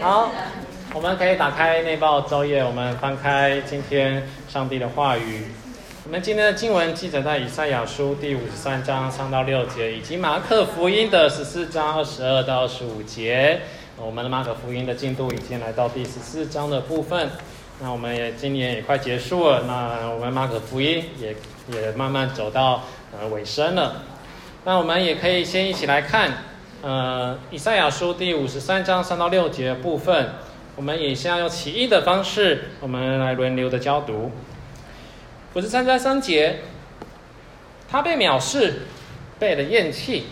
好，我们可以打开内报周页，我们翻开今天上帝的话语。我们今天的经文记载在以赛亚书第五十三章三到六节，以及马可福音的十四章二十二到二十五节。我们的马可福音的进度已经来到第十四章的部分，那我们也今年也快结束了，那我们马可福音也也慢慢走到呃尾声了。那我们也可以先一起来看，呃，以赛亚书第五十三章三到六节的部分，我们也先要用起印的方式，我们来轮流的交读。五十三章三节，他被藐视，被人厌弃，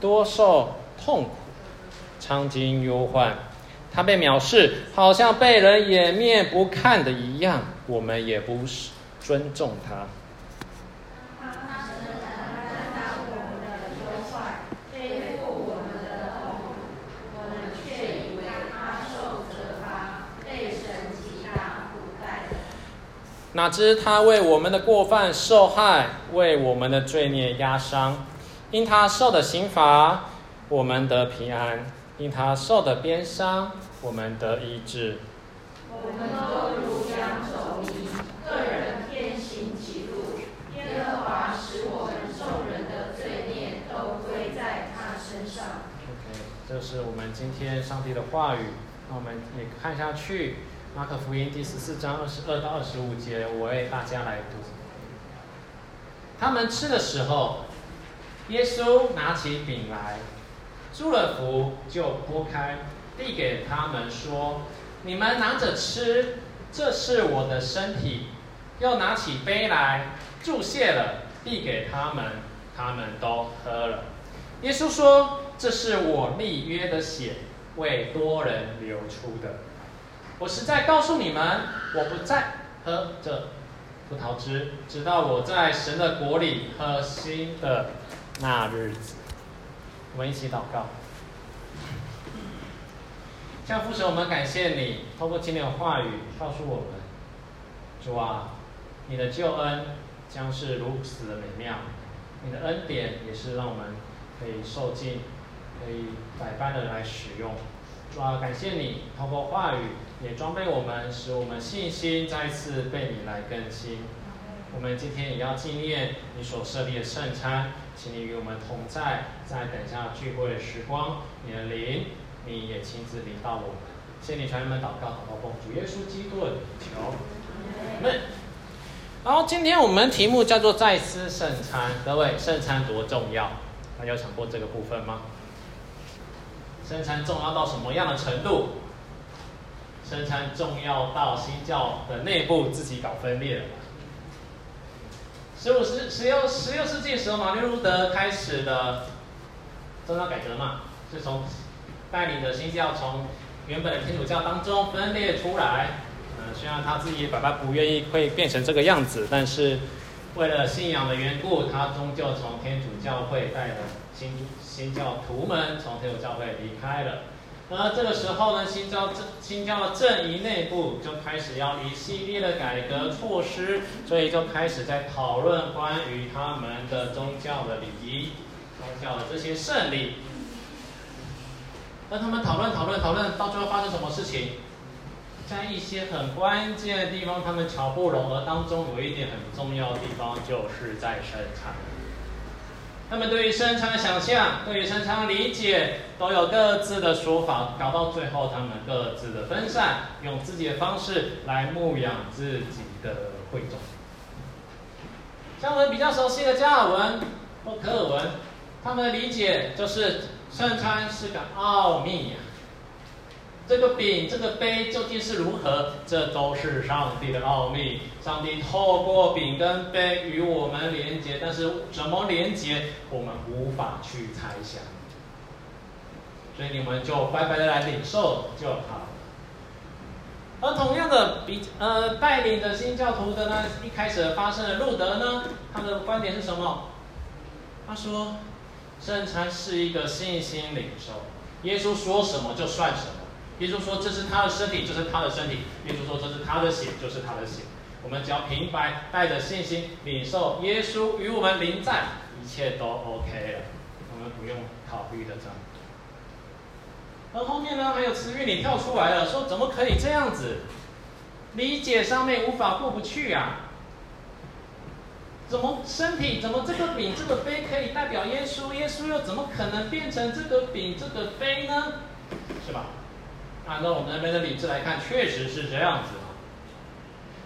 多受痛苦。尝经忧患，他被藐视，好像被人掩面不看的一样。我们也不是尊重他。哪知他为我们的过犯受害，为我们的罪孽压伤。因他受的刑罚，我们得平安。因他受的鞭伤，我们得医治。我们都如羊走迷，个人偏行己路。耶和华使我们众人的罪孽都归在他身上。OK，这是我们今天上帝的话语。那我们也看下去，马可福音第十四章二十二到二十五节，我为大家来读。他们吃的时候，耶稣拿起饼来。祝了福，就拨开，递给他们说：“你们拿着吃，这是我的身体。”又拿起杯来，祝谢了，递给他们，他们都喝了。耶稣说：“这是我立约的血，为多人流出的。我实在告诉你们，我不再喝这葡萄汁，直到我在神的国里喝新的那日子。”我们一起祷告，向父神，我们感谢你，透过今天的话语告诉我们，主啊，你的救恩将是如此的美妙，你的恩典也是让我们可以受尽，可以百般的来使用。主啊，感谢你透过话语也装备我们，使我们信心再次被你来更新。我们今天也要纪念你所设立的圣餐，请你与我们同在，在等下聚会的时光，你的灵，你也亲自领到我们。谢你，全人们祷告，祷告奉主耶稣基督的求，阿门。然后今天我们题目叫做再思圣餐，各位，圣餐多重要？大家有想过这个部分吗？圣餐重要到什么样的程度？生产重要到新教的内部自己搞分裂了。十五世、十六、十六世纪的时候，马丁路德开始的宗教改革嘛，是从带领的新教从原本的天主教当中分裂出来。嗯、虽然他自己爸爸不愿意会变成这个样子，但是为了信仰的缘故，他终究从天主教会带了新新教徒们从天主教会离开了。而这个时候呢，新教新教的阵营内部就开始要一系列的改革措施，所以就开始在讨论关于他们的宗教的礼仪、宗教的这些圣礼。那他们讨论、讨论、讨论，到最后发生什么事情？在一些很关键的地方，他们巧不拢，而当中有一点很重要的地方，就是在生产。他们对于圣餐的想象，对于圣餐的理解，都有各自的说法，搞到最后，他们各自的分散，用自己的方式来牧养自己的会众。像我们比较熟悉的加尔文或科尔文，他们的理解就是圣餐是个奥秘呀。这个饼、这个杯究竟是如何？这都是上帝的奥秘。上帝透过饼跟杯与我们连接，但是怎么连接，我们无法去猜想。所以你们就乖乖的来领受就好。而同样的，比呃带领的新教徒的呢，一开始发生的路德呢，他的观点是什么？他说，圣餐是一个信心领受，耶稣说什么就算什么。耶稣说：“这是他的身体，这是他的身体。”耶稣说：“这是他的血，就是他的血。”我们只要平白带着信心领受耶稣与我们临在，一切都 OK 了。我们不用考虑的这样。而后面呢，还有词语你跳出来了，说怎么可以这样子？理解上面无法过不去啊！怎么身体？怎么这个饼、这个杯可以代表耶稣？耶稣又怎么可能变成这个饼、这个杯呢？是吧？按照我们那边的理智来看，确实是这样子。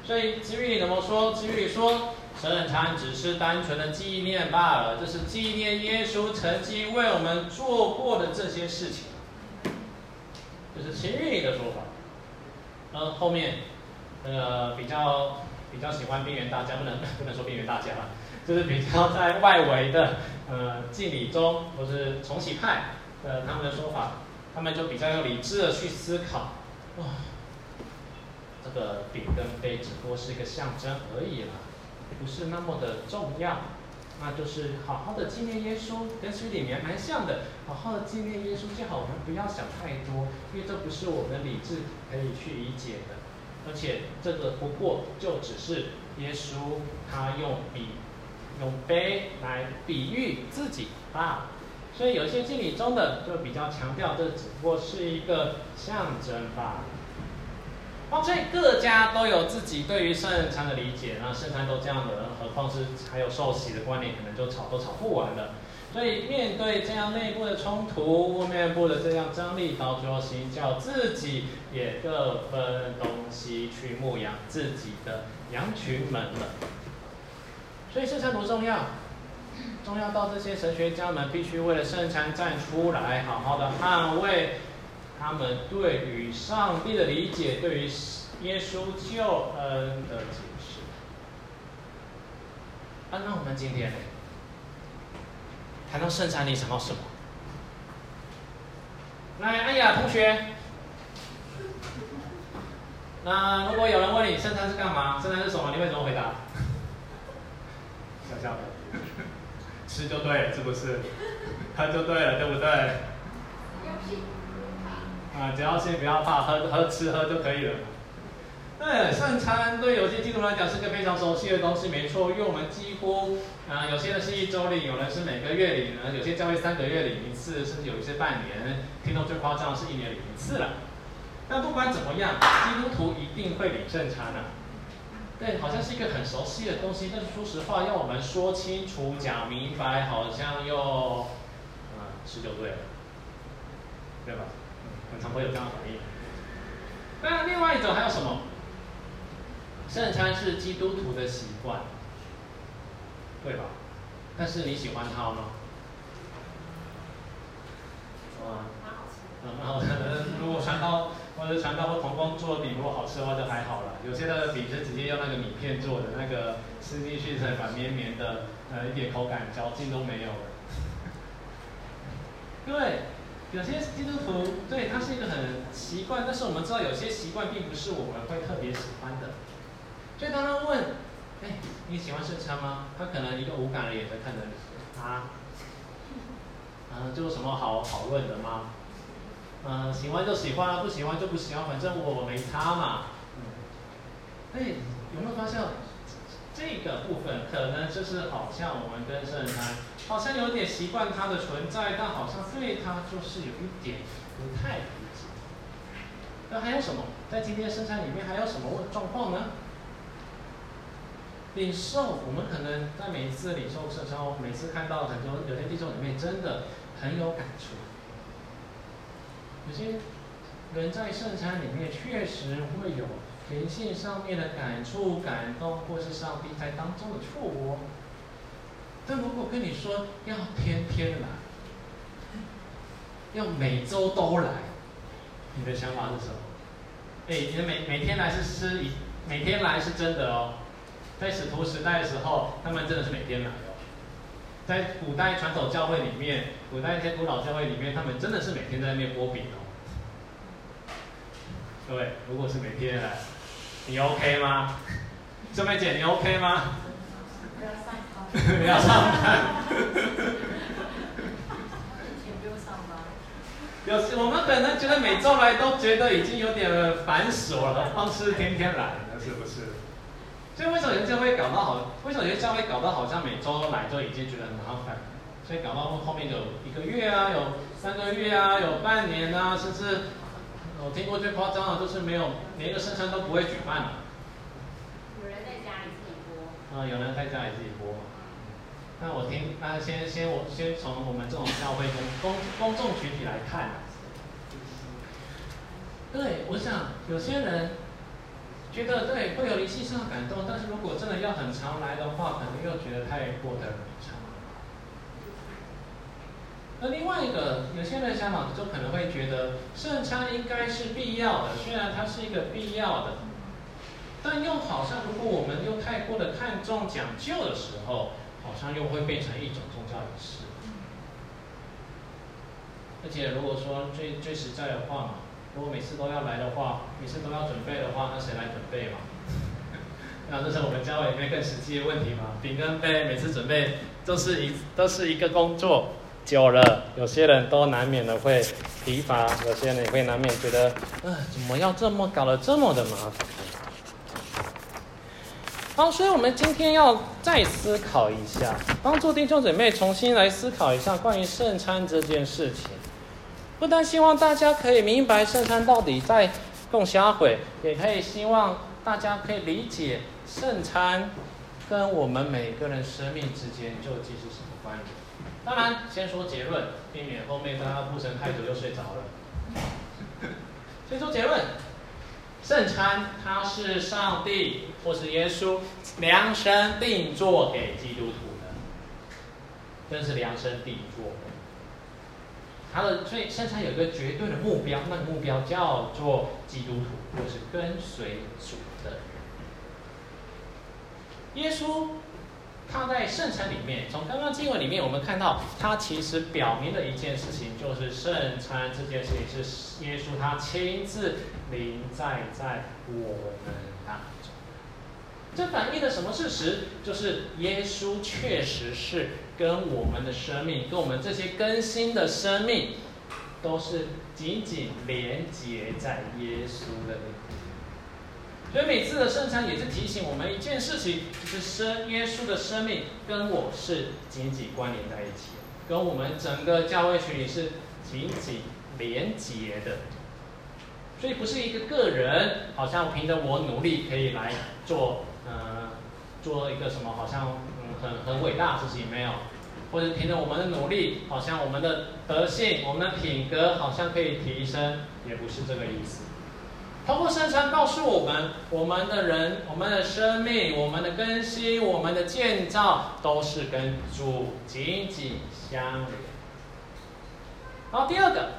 所以基于你怎么说？词语里说，圣餐只是单纯的纪念罢了，这是纪念耶稣曾经为我们做过的这些事情。这是词语的说法。呃，后面，呃，比较比较喜欢边缘大家，不能不能说边缘大家了，就是比较在外围的，呃，敬礼中或是重启派的他们的说法，他们就比较有理智的去思考，哇，这个饼跟杯只不过是一个象征而已了，不是那么的重要。那就是好好的纪念耶稣，跟书里面蛮像的。好好的纪念耶稣就好，我们不要想太多，因为这不是我们的理智可以去理解的。而且这个不过就只是耶稣他用笔用杯来比喻自己啊，所以有些敬礼中的就比较强调，这只不过是一个象征吧。哦，所以各家都有自己对于圣餐的理解，那圣餐都这样的，何况是还有受洗的观念，可能就吵都吵不完了。所以面对这样内部的冲突，外部的这样张力，到最后行教自己也各分东西去牧养自己的羊群们了。所以圣餐多重要，重要到这些神学家们必须为了圣餐站出来，好好的捍卫。他们对于上帝的理解，对于耶稣救恩的解释。啊，那我们今天谈到圣餐，你想到什么？来，安雅同学。那如果有人问你圣餐是干嘛？圣餐是什么？你会怎么回答？笑笑的，吃就对，是不是？喝就对了，对不对？啊，只要先不要怕，喝喝吃喝就可以了。对，圣餐对有些基督徒来讲是个非常熟悉的东西，没错，因为我们几乎啊，有些人是一周领，有人是每个月领，有些教会三个月领一次，甚至有一些半年，听到最夸张是一年领一次了。但不管怎么样，基督徒一定会领圣餐啊。对，好像是一个很熟悉的东西，但是说实话，要我们说清楚、讲明白，好像又啊，吃就对了，对吧？很常会有这样的反应。那另外一种还有什么？圣餐是基督徒的习惯，对吧？但是你喜欢它吗？啊，蛮好吃。如果传道或者传道或同工做的饼如果好吃的话就还好了。有些的饼是直接用那个米片做的，那个吃进去才软绵绵的，呃，一点口感嚼劲都没有了。对。有些基督徒对他是一个很习惯，但是我们知道有些习惯并不是我们会特别喜欢的。所以当他问：“哎，你喜欢圣餐吗？”他可能一个无感的眼神看着你，啊，嗯，这有什么好讨论的吗？嗯，喜欢就喜欢，不喜欢就不喜欢，反正我没差嘛。哎，有没有发现这个部分可能就是好像我们跟圣餐。好像有点习惯它的存在，但好像对它就是有一点不太理解。那还有什么？在今天的圣餐里面还有什么状况呢？领受，我们可能在每一次领受圣餐，每次看到很多有些弟兄里面真的很有感触。有些人在圣餐里面确实会有灵性上面的感触、感动，或是上帝在当中的触摸。但如果跟你说要天天来，要每周都来，你的想法是什么？哎，你的每每天来是吃一，每天来是真的哦。在使徒时代的时候，他们真的是每天来哦。在古代传统教会里面，古代一些古老教会里面，他们真的是每天在那边剥饼哦。各位，如果是每天来，你 OK 吗？秀妹姐，你 OK 吗？不要上班。不要上班有时我们可能觉得每周来都觉得已经有点繁琐了，何况是天天来呢？是不是？所以为什么有些教会搞到好？为什么有些教会搞到好像每周来就已经觉得很麻烦？所以搞到后面有一个月啊，有三个月啊，有半年啊，甚至我听过最夸张的，就是没有连一个圣餐都不会举办的。有人在家里自己播。啊，有人在家里自己播。那我听，那先先我先从我们这种教会公公公众群体来看。对，我想有些人觉得对会有灵性上的感动，但是如果真的要很常来的话，可能又觉得太过的长。那另外一个，有些人想法就可能会觉得圣餐应该是必要的，虽然它是一个必要的，但又好像如果我们又太过的看重讲究的时候，好像又会变成一种宗教仪式。而且如果说最最实在的话嘛。如果每次都要来的话，每次都要准备的话，那谁来准备嘛？那这是我们教会里面更实际的问题嘛？饼跟杯每次准备都是一都是一个工作，久了有些人都难免的会疲乏，有些人也会难免觉得，嗯、怎么要这么搞得这么的麻烦？好，所以我们今天要再思考一下，帮助弟兄姊妹重新来思考一下关于圣餐这件事情。不但希望大家可以明白圣餐到底在供虾毁，也可以希望大家可以理解圣餐跟我们每个人生命之间究竟是什么关联。当然，先说结论，避免后面大家铺成太久就睡着了。先说结论，圣餐它是上帝或是耶稣量身定做给基督徒的，真是量身定做。他的所以圣餐有一个绝对的目标，那个目标叫做基督徒，或是跟随主的人。耶稣他在圣餐里面，从刚刚经文里面，我们看到他其实表明了一件事情，就是圣餐这件事情是耶稣他亲自临在在我们当中。这反映了什么事实？就是耶稣确实是跟我们的生命，跟我们这些更新的生命，都是紧紧连接在耶稣的。所以每次的圣餐也是提醒我们一件事情，就是生耶稣的生命跟我是紧紧关联在一起，跟我们整个教会群体是紧紧连结的。所以不是一个个人，好像凭着我努力可以来做。呃，做一个什么好像嗯很很伟大的事情没有，或者凭着我们的努力，好像我们的德性、我们的品格好像可以提升，也不是这个意思。通过圣餐告诉我们，我们的人、我们的生命、我们的更新、我们的建造，都是跟主紧紧相连。好，第二个，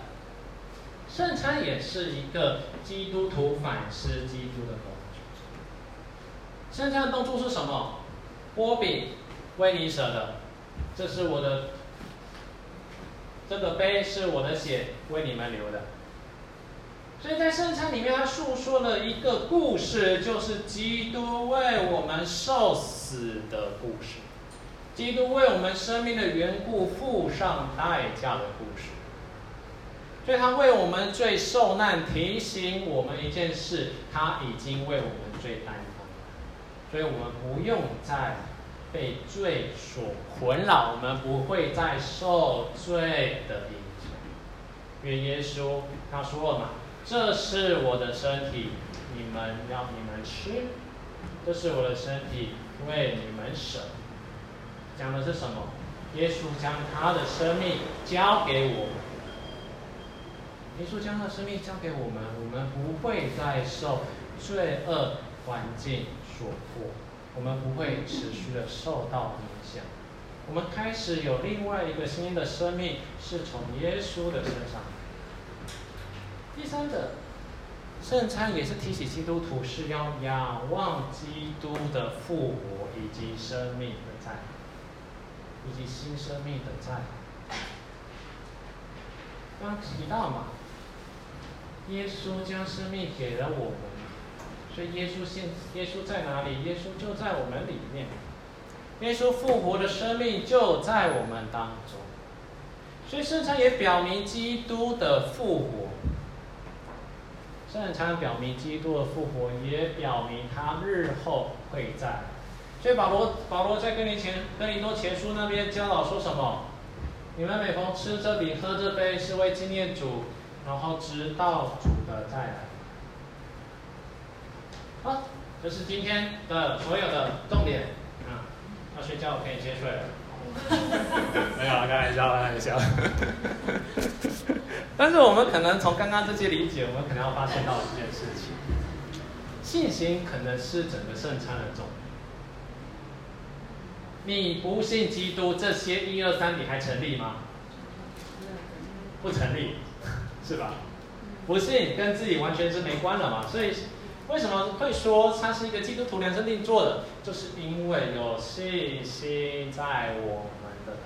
圣餐也是一个基督徒反思基督的工圣餐的动作是什么？波比，为你舍的，这是我的，这个杯是我的血，为你们流的。所以在圣餐里面，他诉说了一个故事，就是基督为我们受死的故事，基督为我们生命的缘故付上代价的故事。所以他为我们罪受难，提醒我们一件事：他已经为我们罪担。所以我们不用再被罪所困扰，我们不会再受罪的影响。因为耶稣他说了嘛：“这是我的身体，你们要你们吃；这是我的身体，为你们舍。”讲的是什么？耶稣将他的生命交给我。耶稣将他的生命交给我们，我们不会再受罪恶环境所迫，我们不会持续的受到影响。我们开始有另外一个新的生命，是从耶稣的身上。第三个，圣餐也是提醒基督徒是要仰望基督的复活以及生命的在，以及新生命的在。刚提到嘛，耶稣将生命给了我们。所以耶稣现耶稣在哪里？耶稣就在我们里面。耶稣复活的生命就在我们当中。所以圣餐也表明基督的复活。圣餐表明基督的复活，也表明他日后会在。所以保罗保罗在哥林前哥林多前书那边教导说什么？你们每逢吃这饼、喝这杯，是为纪念主，然后直到主的再来。好，这是今天的所有的重点。啊，要睡觉可以先睡了。没有，开玩笑，开玩笑。但是我们可能从刚刚这些理解，我们可能要发现到一件事情：信心可能是整个圣餐的重点。你不信基督，这些一二三，你还成立吗？不成立，是吧？不信跟自己完全是没关了嘛。所以为什么会说它是一个基督徒量身定做的？就是因为有信心在我们的。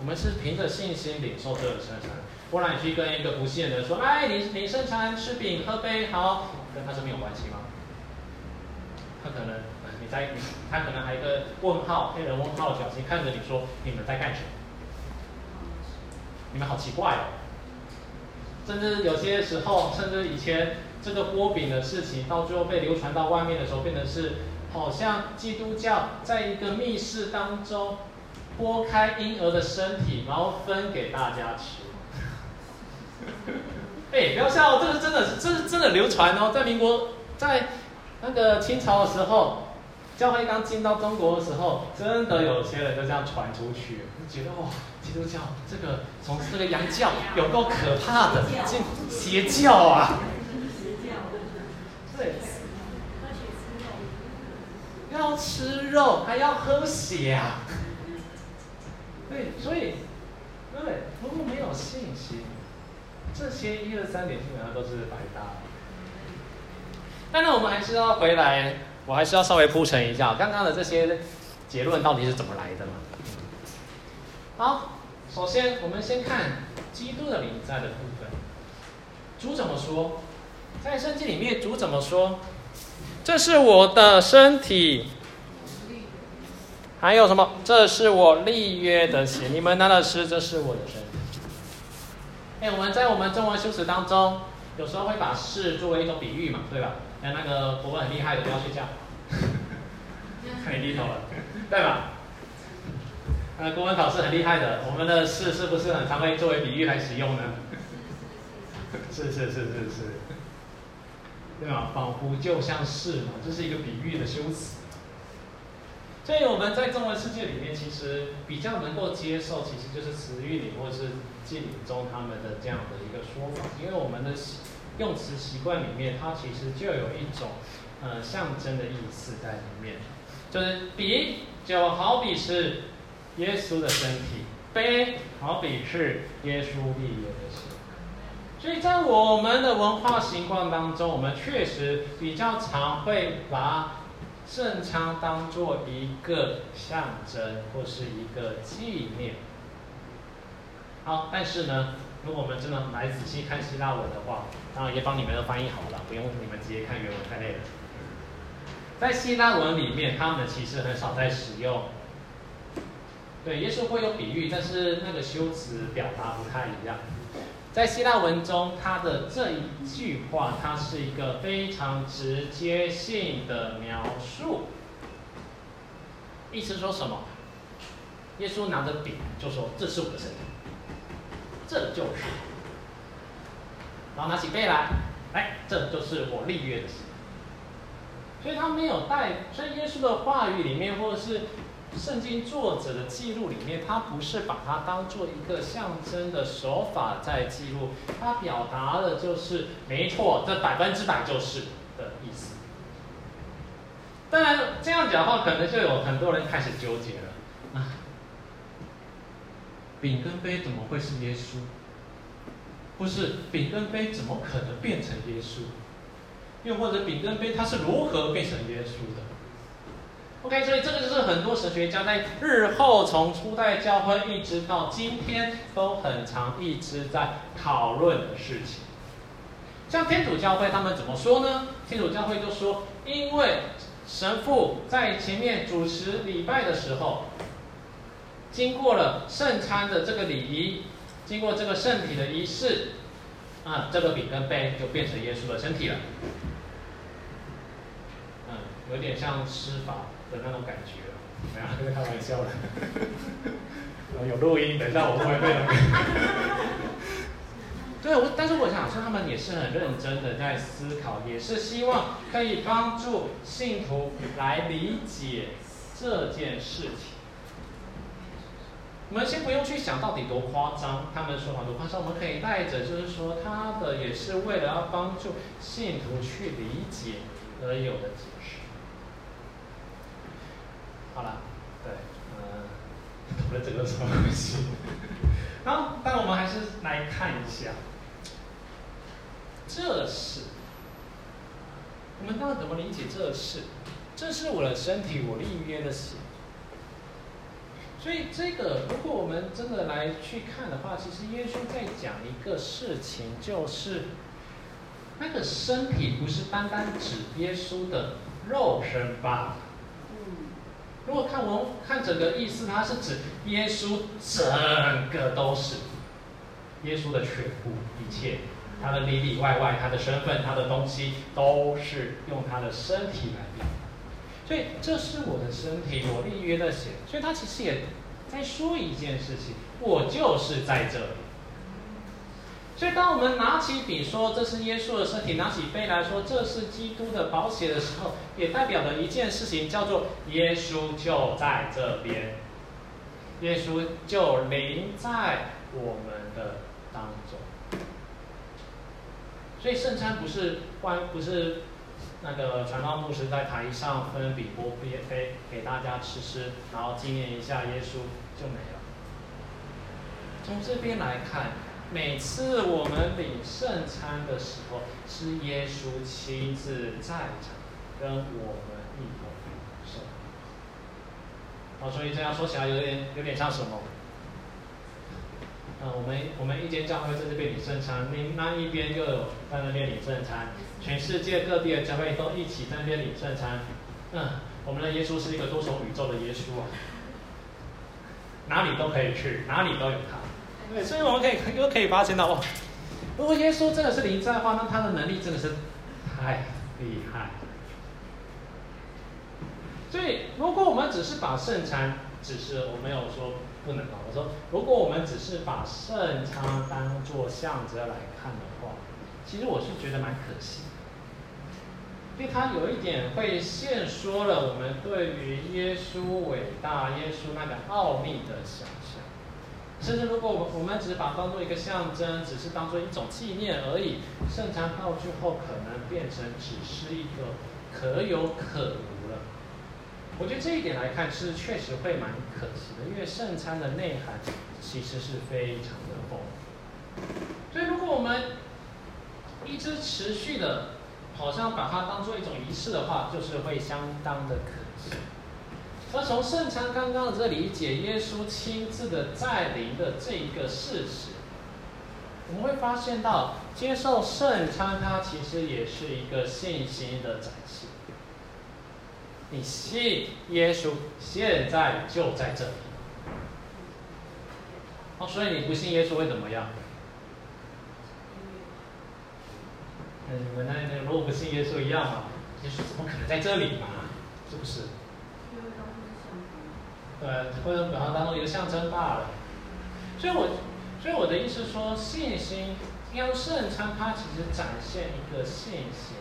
我们是凭着信心领受这个圣餐。不然你去跟一个不信的人说：“哎，你你圣餐吃饼喝杯，好，跟他是没有关系吗？”他可能。你在，他可能还有一个问号，黑人问号的表情看着你说：“你们在干什么？你们好奇怪哦！”甚至有些时候，甚至以前这个剥饼的事情，到最后被流传到外面的时候，变成是好像基督教在一个密室当中剥开婴儿的身体，然后分给大家吃。哎，不要笑，这个真的是，这是真的流传哦，在民国，在那个清朝的时候。教会刚进到中国的时候，真的有些人就这样传出去，就觉得哇，基督教这个从这个洋教有够可怕的，进邪教啊！对，要吃肉还要喝血啊！对，所以对，如果没有信心，这些一二三点基本上都是白搭。当然，我们还是要回来。我还是要稍微铺陈一下刚刚的这些结论到底是怎么来的嘛？好，首先我们先看基督的临在的部分。主怎么说？在圣经里面，主怎么说？这是我的身体。还有什么？这是我立约的血。你们拿的是，这是我的身体。哎，我们在我们中文修辞当中，有时候会把是作为一种比喻嘛，对吧？哎，那个国文很厉害的，不要睡觉。看你低头了，对吧？呃，国文考试很厉害的，我们的事是不是很常会作为比喻来使用呢？是是是是是，对吧？仿佛就像是嘛，这是一个比喻的修辞。所以我们在中文世界里面，其实比较能够接受，其实就是词语里或者是敬礼中他们的这样的一个说法，因为我们的用词习惯里面，它其实就有一种呃象征的意思在里面，就是比就好比是耶稣的身体，杯好比是耶稣立约的血。所以在我们的文化习惯当中，我们确实比较常会把圣餐当做一个象征或是一个纪念。好，但是呢，如果我们真的来仔细看希腊文的话，当然也帮你们都翻译好了，不用你们直接看原文太累了。在希腊文里面，他们其实很少在使用。对，耶稣会有比喻，但是那个修辞表达不太一样。在希腊文中，他的这一句话，它是一个非常直接性的描述。意思说什么？耶稣拿着饼就说：“这是我的身体。”这就是，然后拿起杯来，哎，这就是我立约的事。所以他没有带，所以耶稣的话语里面，或者是圣经作者的记录里面，他不是把它当做一个象征的手法在记录，他表达的就是没错，这百分之百就是的意思。当然这样讲的话，可能就有很多人开始纠结了。啊饼跟杯怎么会是耶稣？不是饼跟杯怎么可能变成耶稣？又或者饼跟杯它是如何变成耶稣的？OK，所以这个就是很多神学家在日后从初代教会一直到今天都很常一直在讨论的事情。像天主教会他们怎么说呢？天主教会就说，因为神父在前面主持礼拜的时候。经过了圣餐的这个礼仪，经过这个圣体的仪式，啊，这个饼跟杯就变成耶稣的身体了。嗯，有点像施法的那种感觉，没有，这是开玩笑的。有录音，等一下我会被那个。对，我但是我想说，他们也是很认真的在思考，也是希望可以帮助信徒来理解这件事情。我们先不用去想到底多夸张，他们说法多夸张，我们可以带着就是说，他的也是为了要帮助信徒去理解而有的。好了，对，嗯，讨论这个什么东西？好，但我们还是来看一下，这是我们到底怎么理解这是？这是我的身体，我立约的血。所以这个，如果我们真的来去看的话，其实耶稣在讲一个事情，就是那个身体不是单单指耶稣的肉身罢了。如果看我看整个意思，它是指耶稣整个都是耶稣的全部，一切他的里里外外，他的身份，他的东西，都是用他的身体来表达。所以这是我的身体，我立约的血。所以他其实也在说一件事情，我就是在这里。所以当我们拿起笔说这是耶稣的身体，拿起杯来说这是基督的宝血的时候，也代表了一件事情，叫做耶稣就在这边，耶稣就临在我们的当中。所以圣餐不是关，不是。那个传道牧师在台上分饼钵杯给大家吃吃，然后纪念一下耶稣就没了。从这边来看，每次我们领圣餐的时候，是耶稣亲自在场，跟我们一同受。好，所以这样说起来有点有点像什么？嗯，我们我们一间教会在这边领圣餐，另那一边又有在那边领圣餐，全世界各地的教会都一起在那边领圣餐。嗯，我们的耶稣是一个多重宇宙的耶稣啊，哪里都可以去，哪里都有他。对，所以我们可以 又可以发现到，哇，如果耶稣真的是临在的话，那他的能力真的是太厉害。所以，如果我们只是把圣餐，只是我没有说。不能吧？我说，如果我们只是把圣餐当作象征来看的话，其实我是觉得蛮可惜的，因为他有一点会限缩了我们对于耶稣伟大、耶稣那个奥秘的想。甚至如果我们我们只把它当做一个象征，只是当做一种纪念而已，圣餐到最后可能变成只是一个可有可无了。我觉得这一点来看是确实会蛮可惜的，因为圣餐的内涵其实是非常的丰富。所以如果我们一直持续的，好像把它当做一种仪式的话，就是会相当的可惜。而从圣餐刚刚的这理解，耶稣亲自的在临的这一个事实，我们会发现到接受圣餐，它其实也是一个信心的展现。你信耶稣，现在就在这里。哦，所以你不信耶稣会怎么样？那你们那那如果不信耶稣一样嘛？耶稣怎么可能在这里嘛？是不是？对，或者把它当做一个象征罢了。所以我，所以我的意思说，信心要圣餐，它其实展现一个信心。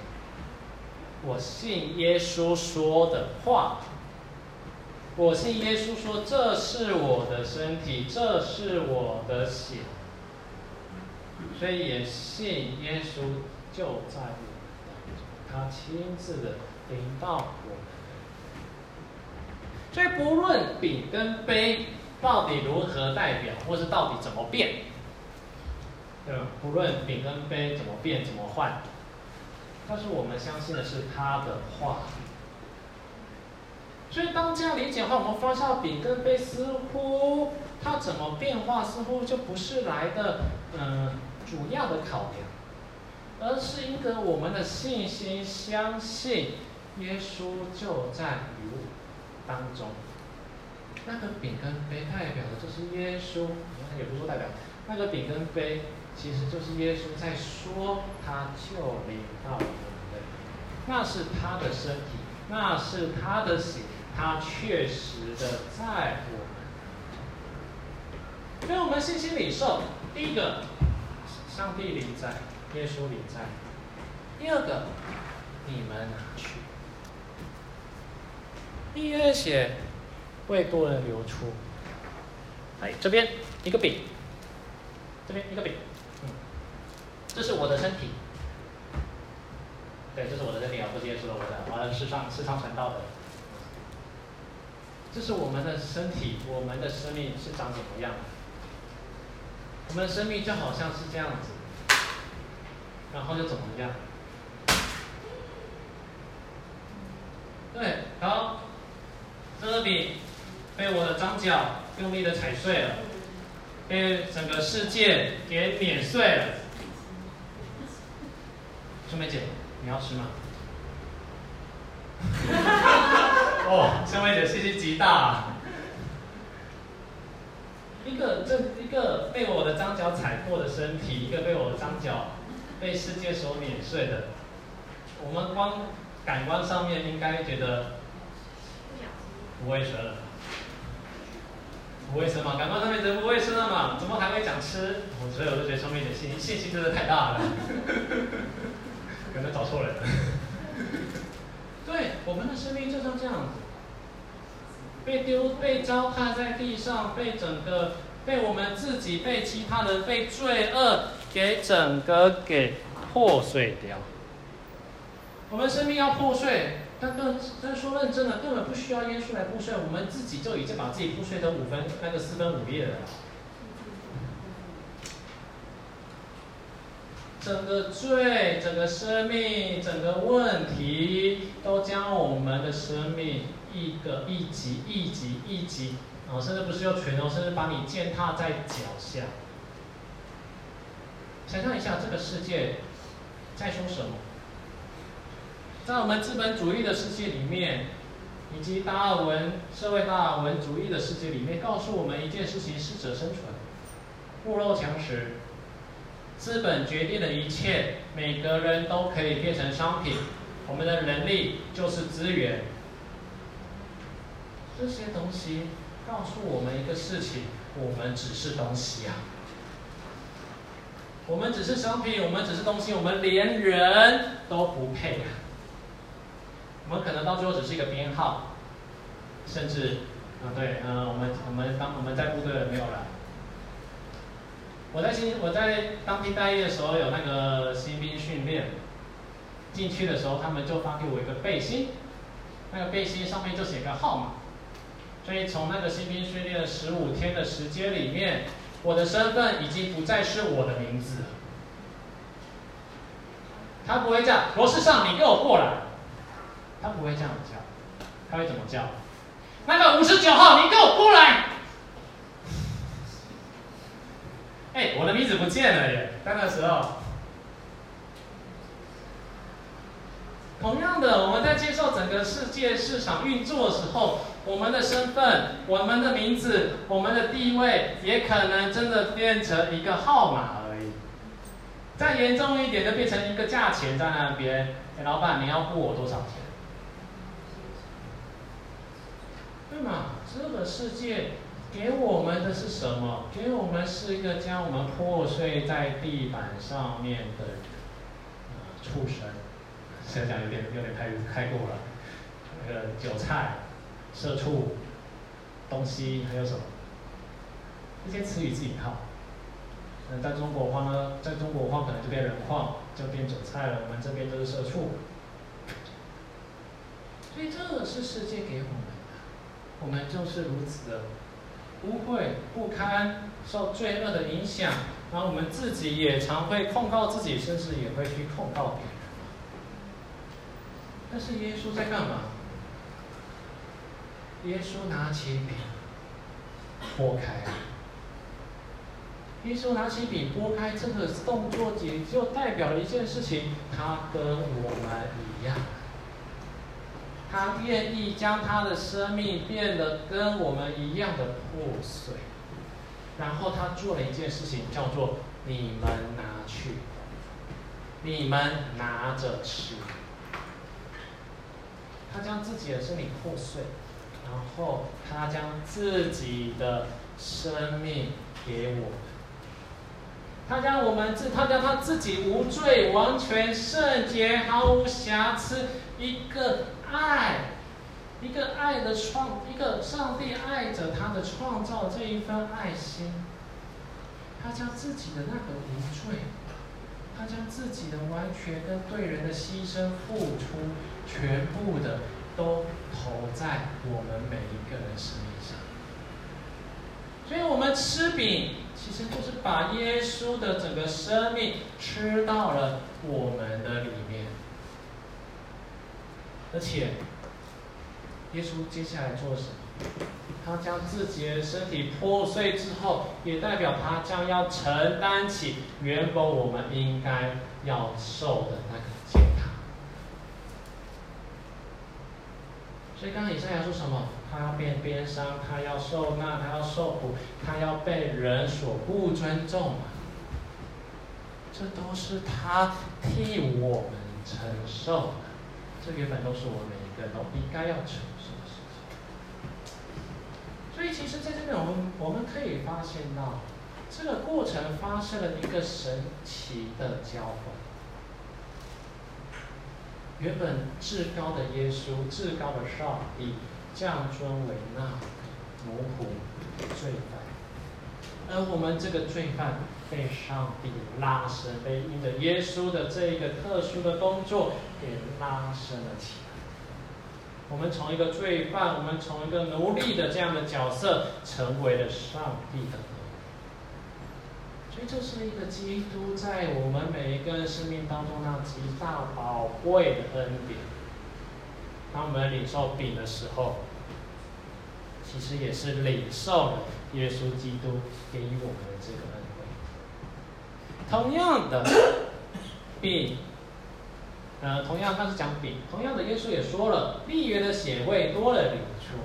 我信耶稣说的话，我信耶稣说，这是我的身体，这是我的血，所以也信耶稣就在我们当中，他亲自的领导我。所以不论饼跟杯到底如何代表，或是到底怎么变，对吧？不论饼跟杯怎么变，怎么换。但是我们相信的是他的话，所以当这样理解的话，我们发现饼跟杯似乎它怎么变化，似乎就不是来的嗯主要的考量，而是一个我们的信心相信耶稣就在于我当中。那个饼跟杯代表的就是耶稣，也不是说代表那个饼跟杯。其实就是耶稣在说，他就临到我们的，那是他的身体，那是他的血，他确实的在我们。所以我们信心领受，第一个，上帝临在，耶稣临在；第二个，你们第二血为多人流出。哎，这边一个饼，这边一个饼，嗯，这是我的身体。对，这是我的身体啊，不接触了，我的，我的世上世上传道的。这是我们的身体，我们的生命是长怎么样？我们的生命就好像是这样子，然后就怎么样？对，然后，这支笔被我的张脚用力的踩碎了，被整个世界给碾碎了。春梅姐。你要吃吗？哦，春梅姐信心极大。一个这一个被我的张脚踩破的身体，一个被我的张脚被世界所碾碎的，我们光感官上面应该觉得不卫生了，不卫生嘛？感官上面觉得不卫生了嘛？怎么还会讲吃？我所以我就觉得上面的信心信心真的太大了。可能找错人了。对，我们的生命就像这样子，被丢、被糟蹋在地上，被整个、被我们自己、被其他人、被罪恶给整个给破碎掉。我们生命要破碎，但更但说认真的，根本不需要耶稣来破碎，我们自己就已经把自己破碎的五分那个四分五裂了。整个罪，整个生命，整个问题，都将我们的生命一个一级一级一级，啊，甚至不是用拳头，甚至把你践踏在脚下。想象一下，这个世界在说什么？在我们资本主义的世界里面，以及达尔文社会达尔文主义的世界里面，告诉我们一件事情：适者生存，弱肉强食。资本决定的一切，每个人都可以变成商品。我们的能力就是资源。这些东西告诉我们一个事情：我们只是东西啊。我们只是商品，我们只是东西，我们连人都不配。我们可能到最后只是一个编号，甚至，啊对，嗯，我们我们当我们在部队没有了。我在新我在当兵待业的时候有那个新兵训练，进去的时候他们就发给我一个背心，那个背心上面就写个号码，所以从那个新兵训练十五天的时间里面，我的身份已经不再是我的名字了。他不会这样，罗世上，你给我过来。他不会这样叫，他会怎么叫？那个五十九号，你给我过来。哎，我的名字不见了耶！在那时候，同样的，我们在接受整个世界市场运作的时候，我们的身份、我们的名字、我们的地位，也可能真的变成一个号码而已。再严重一点，就变成一个价钱在那边。哎，老板，你要付我多少钱？对嘛？这个世界。给我们的是什么？给我们是一个将我们破碎在地板上面的畜生，这样讲有点有点太太过了。那个韭菜、社畜、东西还有什么？这些词语自己套。那，在中国话呢，在中国话可能就变人矿，就变韭菜了。我们这边就是社畜。所以这个是世界给我们，我们就是如此的。污秽不堪，受罪恶的影响，然后我们自己也常会控告自己，甚至也会去控告别人。但是耶稣在干嘛？耶稣拿起笔，拨开。耶稣拿起笔拨开这个动作，也就代表了一件事情：他跟我们一样。他愿意将他的生命变得跟我们一样的破碎，然后他做了一件事情，叫做“你们拿去，你们拿着吃”。他将自己的生命破碎，然后他将自己的生命给我们。他将我们自，他将他自己无罪、完全圣洁、毫无瑕疵，一个爱，一个爱的创，一个上帝爱着他的创造这一份爱心。他将自己的那个无罪，他将自己的完全跟对人的牺牲付出，全部的都投在我们每一个人身上。所以，我们吃饼，其实就是把耶稣的整个生命吃到了我们的里面。而且，耶稣接下来做什么？他将自己的身体破碎之后，也代表他将要承担起原本我们应该要受的那个践踏。所以刚刚以上要说什么？他要变鞭伤，他要受难，他要受苦，他要被人所不尊重。这都是他替我们承受的，这原本都是我们每一个人都应该要承受的事情。所以，其实在这边，我们我们可以发现到，这个过程发生了一个神奇的交换。原本至高的耶稣，至高的上帝，降尊为那奴仆罪犯，而我们这个罪犯被上帝拉伸，被因着耶稣的这一个特殊的工作给拉伸了起来。我们从一个罪犯，我们从一个奴隶的这样的角色，成为了上帝的。所以这是一个基督在我们每一个人生命当中那极大宝贵的恩典。当我们领受饼的时候，其实也是领受了耶稣基督给予我们的这个。同样的 饼，呃，同样他是讲饼，同样的耶稣也说了，立约的血为多了流出，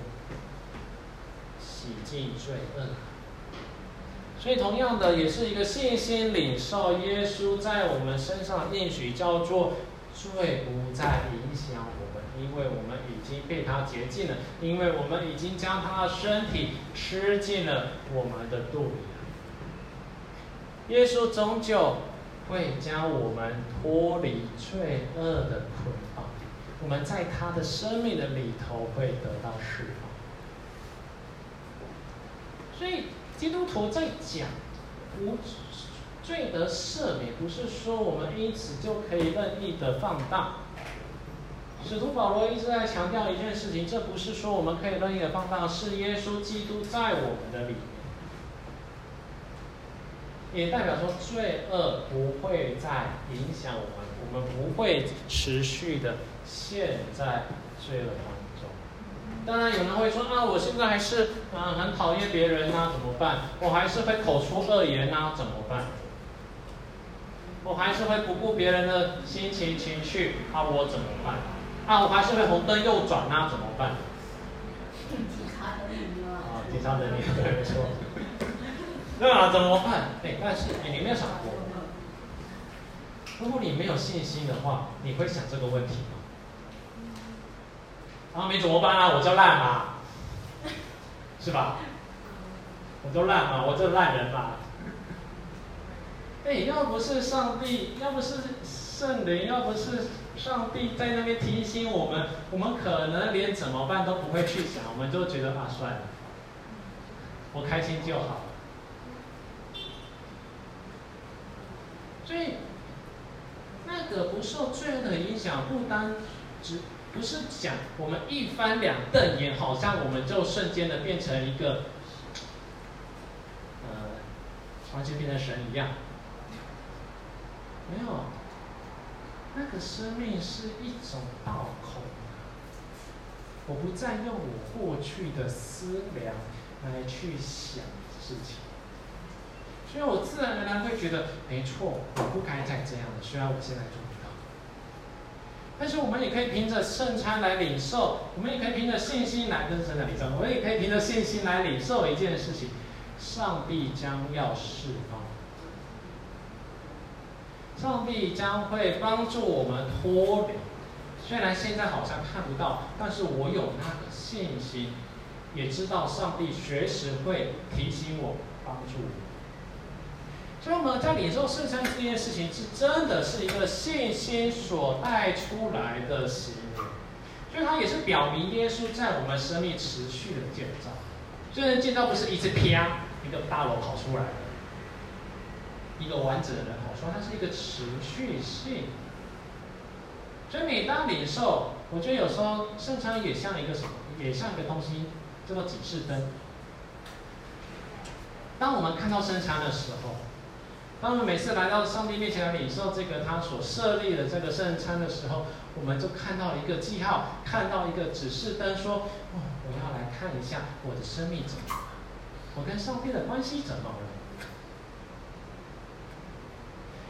洗净罪恶。所以，同样的，也是一个信心领受耶稣在我们身上应许，叫做罪不再影响我们，因为我们已经被他洁净了，因为我们已经将他的身体吃进了我们的肚里。耶稣终究会将我们脱离罪恶的捆绑，我们在他的生命的里头会得到释放。所以。基督徒在讲无罪得赦免，不是说我们因此就可以任意的放荡。使徒保罗一直在强调一件事情，这不是说我们可以任意的放荡，是耶稣基督在我们的里面，也代表说罪恶不会再影响我们，我们不会持续的陷在罪恶当中。当然，有人会说啊，我现在还是嗯很讨厌别人啊，怎么办？我还是会口出恶言啊，怎么办？我还是会不顾别人的心情情绪啊，我怎么办？啊，我还是会红灯右转啊，怎么办？警察等你啊，警察等你，对，没错。对啊，怎么办？哎，但是哎，你没有想过，如果你没有信心的话，你会想这个问题吗？啊，没怎么办啊？我叫烂嘛，是吧？我叫烂嘛，我这烂人嘛。哎，要不是上帝，要不是圣灵，要不是上帝在那边提醒我们，我们可能连怎么办都不会去想，我们就觉得啊，算了，我开心就好。所以，那个不受罪的影响，不单只。不是讲我们一翻两瞪眼，好像我们就瞬间的变成一个，呃，完全变成神一样。没有，那个生命是一种倒空。我不再用我过去的思量来去想事情，所以我自然而然会觉得，没错，我不该再这样了。虽然我现在做不到。但是我们也可以凭着圣餐来领受，我们也可以凭着信心来跟神的领受，我们也可以凭着信心来领受一件事情：上帝将要释放，上帝将会帮助我们脱离。虽然现在好像看不到，但是我有那个信心，也知道上帝随时会提醒我，帮助我。所以我们在领受圣餐这件事情，是真的是一个信心所带出来的行为。所以它也是表明耶稣在我们生命持续的建造。虽然建造不是一次啪一个大楼跑出来的，一个完整的人跑出来，它是一个持续性。所以每当领受，我觉得有时候圣餐也像一个什么，也像一个东西，叫做警示灯。当我们看到圣餐的时候，当我们每次来到上帝面前来领受这个他所设立的这个圣餐的时候，我们就看到一个记号，看到一个指示灯，说：“哦，我要来看一下我的生命怎么了，我跟上帝的关系怎么了。”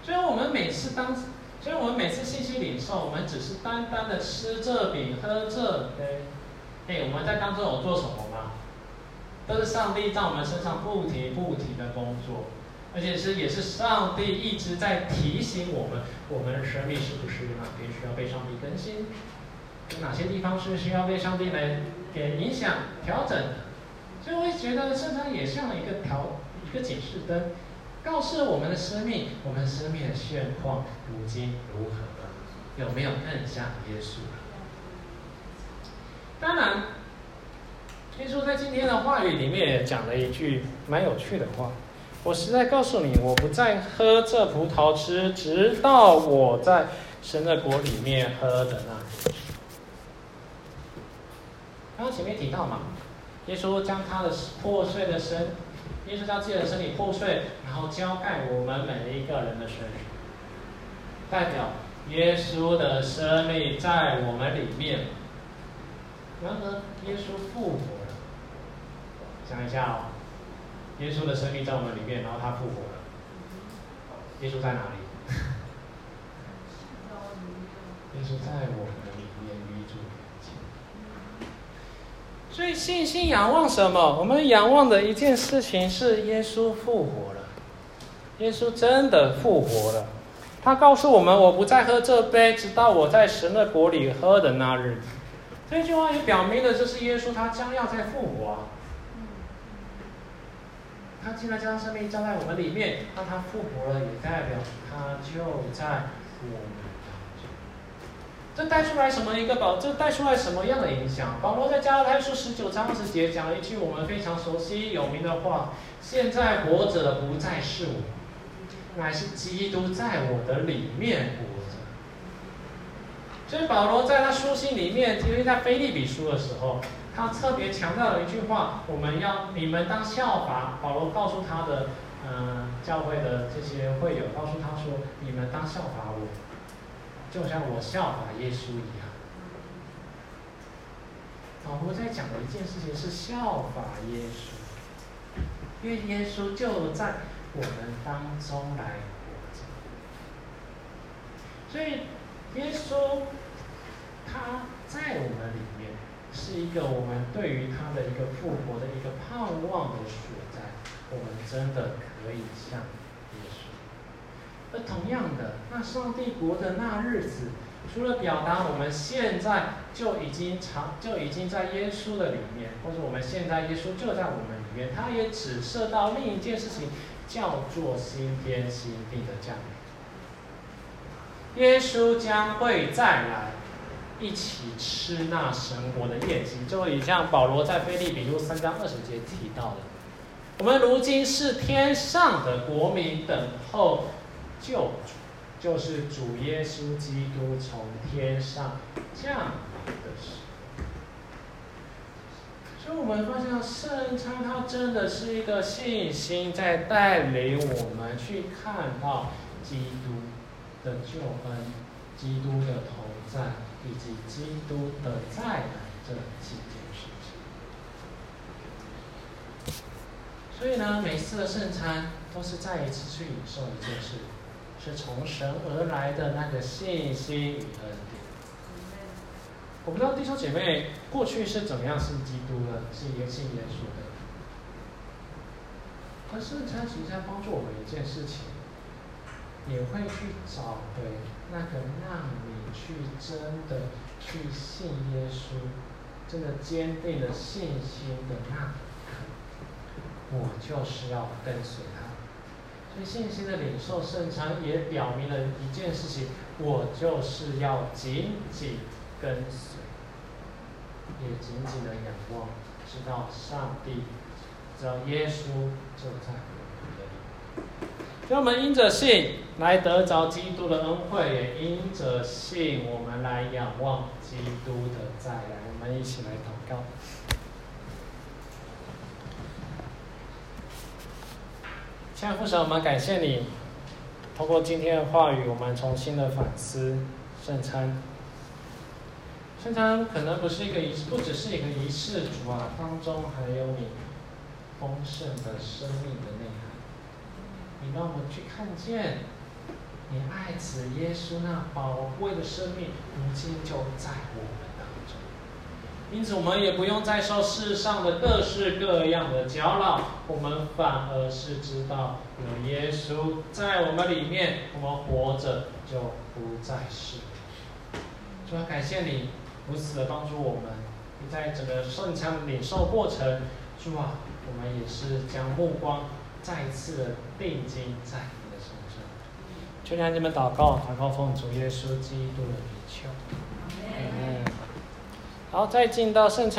所以，我们每次当，所以我们每次信息领受，我们只是单单的吃这饼、喝这杯。哎，我们在当中有做什么吗？都是上帝在我们身上不停不停的工作。而且是也是上帝一直在提醒我们，我们的生命是不是哪边需要被上帝更新？有哪些地方是需要被上帝来给影响调整的？所以我觉得圣餐也像一个调一个警示灯，告诉我们的生命，我们生命的现况如今如何？有没有更像耶稣？当然，耶稣在今天的话语里面也讲了一句蛮有趣的话。我实在告诉你，我不再喝这葡萄汁，直到我在神的国里面喝的那。刚刚前面提到嘛，耶稣将他的破碎的身，耶稣将自己的身体破碎，然后浇盖我们每一个人的身，代表耶稣的生命在我们里面。然而，耶稣复活了。想一下哦。耶稣的生命在我们里面，然后他复活了。耶稣在哪里？耶稣在我们里面。所以信心仰望什么？我们仰望的一件事情是耶稣复活了。耶稣真的复活了。他告诉我们：“我不再喝这杯，直到我在神的国里喝的那日。”这句话也表明了，这是耶稣他将要再复活啊。他既然将生命交在我们里面，那他复活了，也代表他就在我们当中。这带出来什么一个保？这带出来什么样的影响？保罗在加拉太书十九章二十节讲了一句我们非常熟悉有名的话：“现在活着的不再是我，乃是基督在我的里面活着。”所以保罗在他书信里面，特别在腓立比书的时候。他特别强调了一句话：我们要你们当效法。保罗告诉他的，嗯、教会的这些会友，告诉他说：你们当效法我，就像我效法耶稣一样。保罗在讲的一件事情是效法耶稣，因为耶稣就在我们当中来活着。所以耶稣他在我们里面。是一个我们对于他的一个复活的一个盼望的所在，我们真的可以像耶稣。而同样的，那上帝国的那日子，除了表达我们现在就已经长就已经在耶稣的里面，或者我们现在耶稣就在我们里面，他也指涉到另一件事情，叫做新天新地的降临。耶稣将会再来。一起吃那神国的宴席，就以像保罗在腓立比书三章二十节提到的，我们如今是天上的国民，等候救主，就是主耶稣基督从天上降临的时候。所以，我们发现圣餐它真的是一个信心，在带领我们去看到基督的救恩，基督的同在。以及基督的再来这几件事情，所以呢，每次的圣餐都是再一次去领受一件事，是从神而来的那个信心与恩典。我不知道弟兄姐妹过去是怎么样信基督的，信耶信耶稣的，而圣餐其实在帮助我们一件事情，也会去找回那个让你。去真的去信耶稣，真的坚定的信心的那一刻，我就是要跟随他，所以信心的领受圣餐也表明了一件事情：我就是要紧紧跟随，也紧紧的仰望，直到上帝，直到耶稣就在我们这里。所以我们因着信来得着基督的恩惠，也因着信我们来仰望基督的再来。我们一起来祷告。亲爱父神，我们感谢你，通过今天的话语，我们重新的反思圣餐。圣餐可能不是一个仪式，不只是一个仪式，主啊，当中还有你丰盛的生命的内涵。你让我们去看见，你爱子耶稣那宝贵的生命，如今就在我们当中。因此，我们也不用再受世上的各式各样的搅扰，我们反而是知道有耶稣在我们里面，我们活着就不再是。主要感谢你如此的帮助我们，你在整个圣餐领受过程，主啊，我们也是将目光再一次的定睛在你的身上。求你让你们祷告，祷告奉主耶稣基督的名求。嗯。好，再进到圣餐。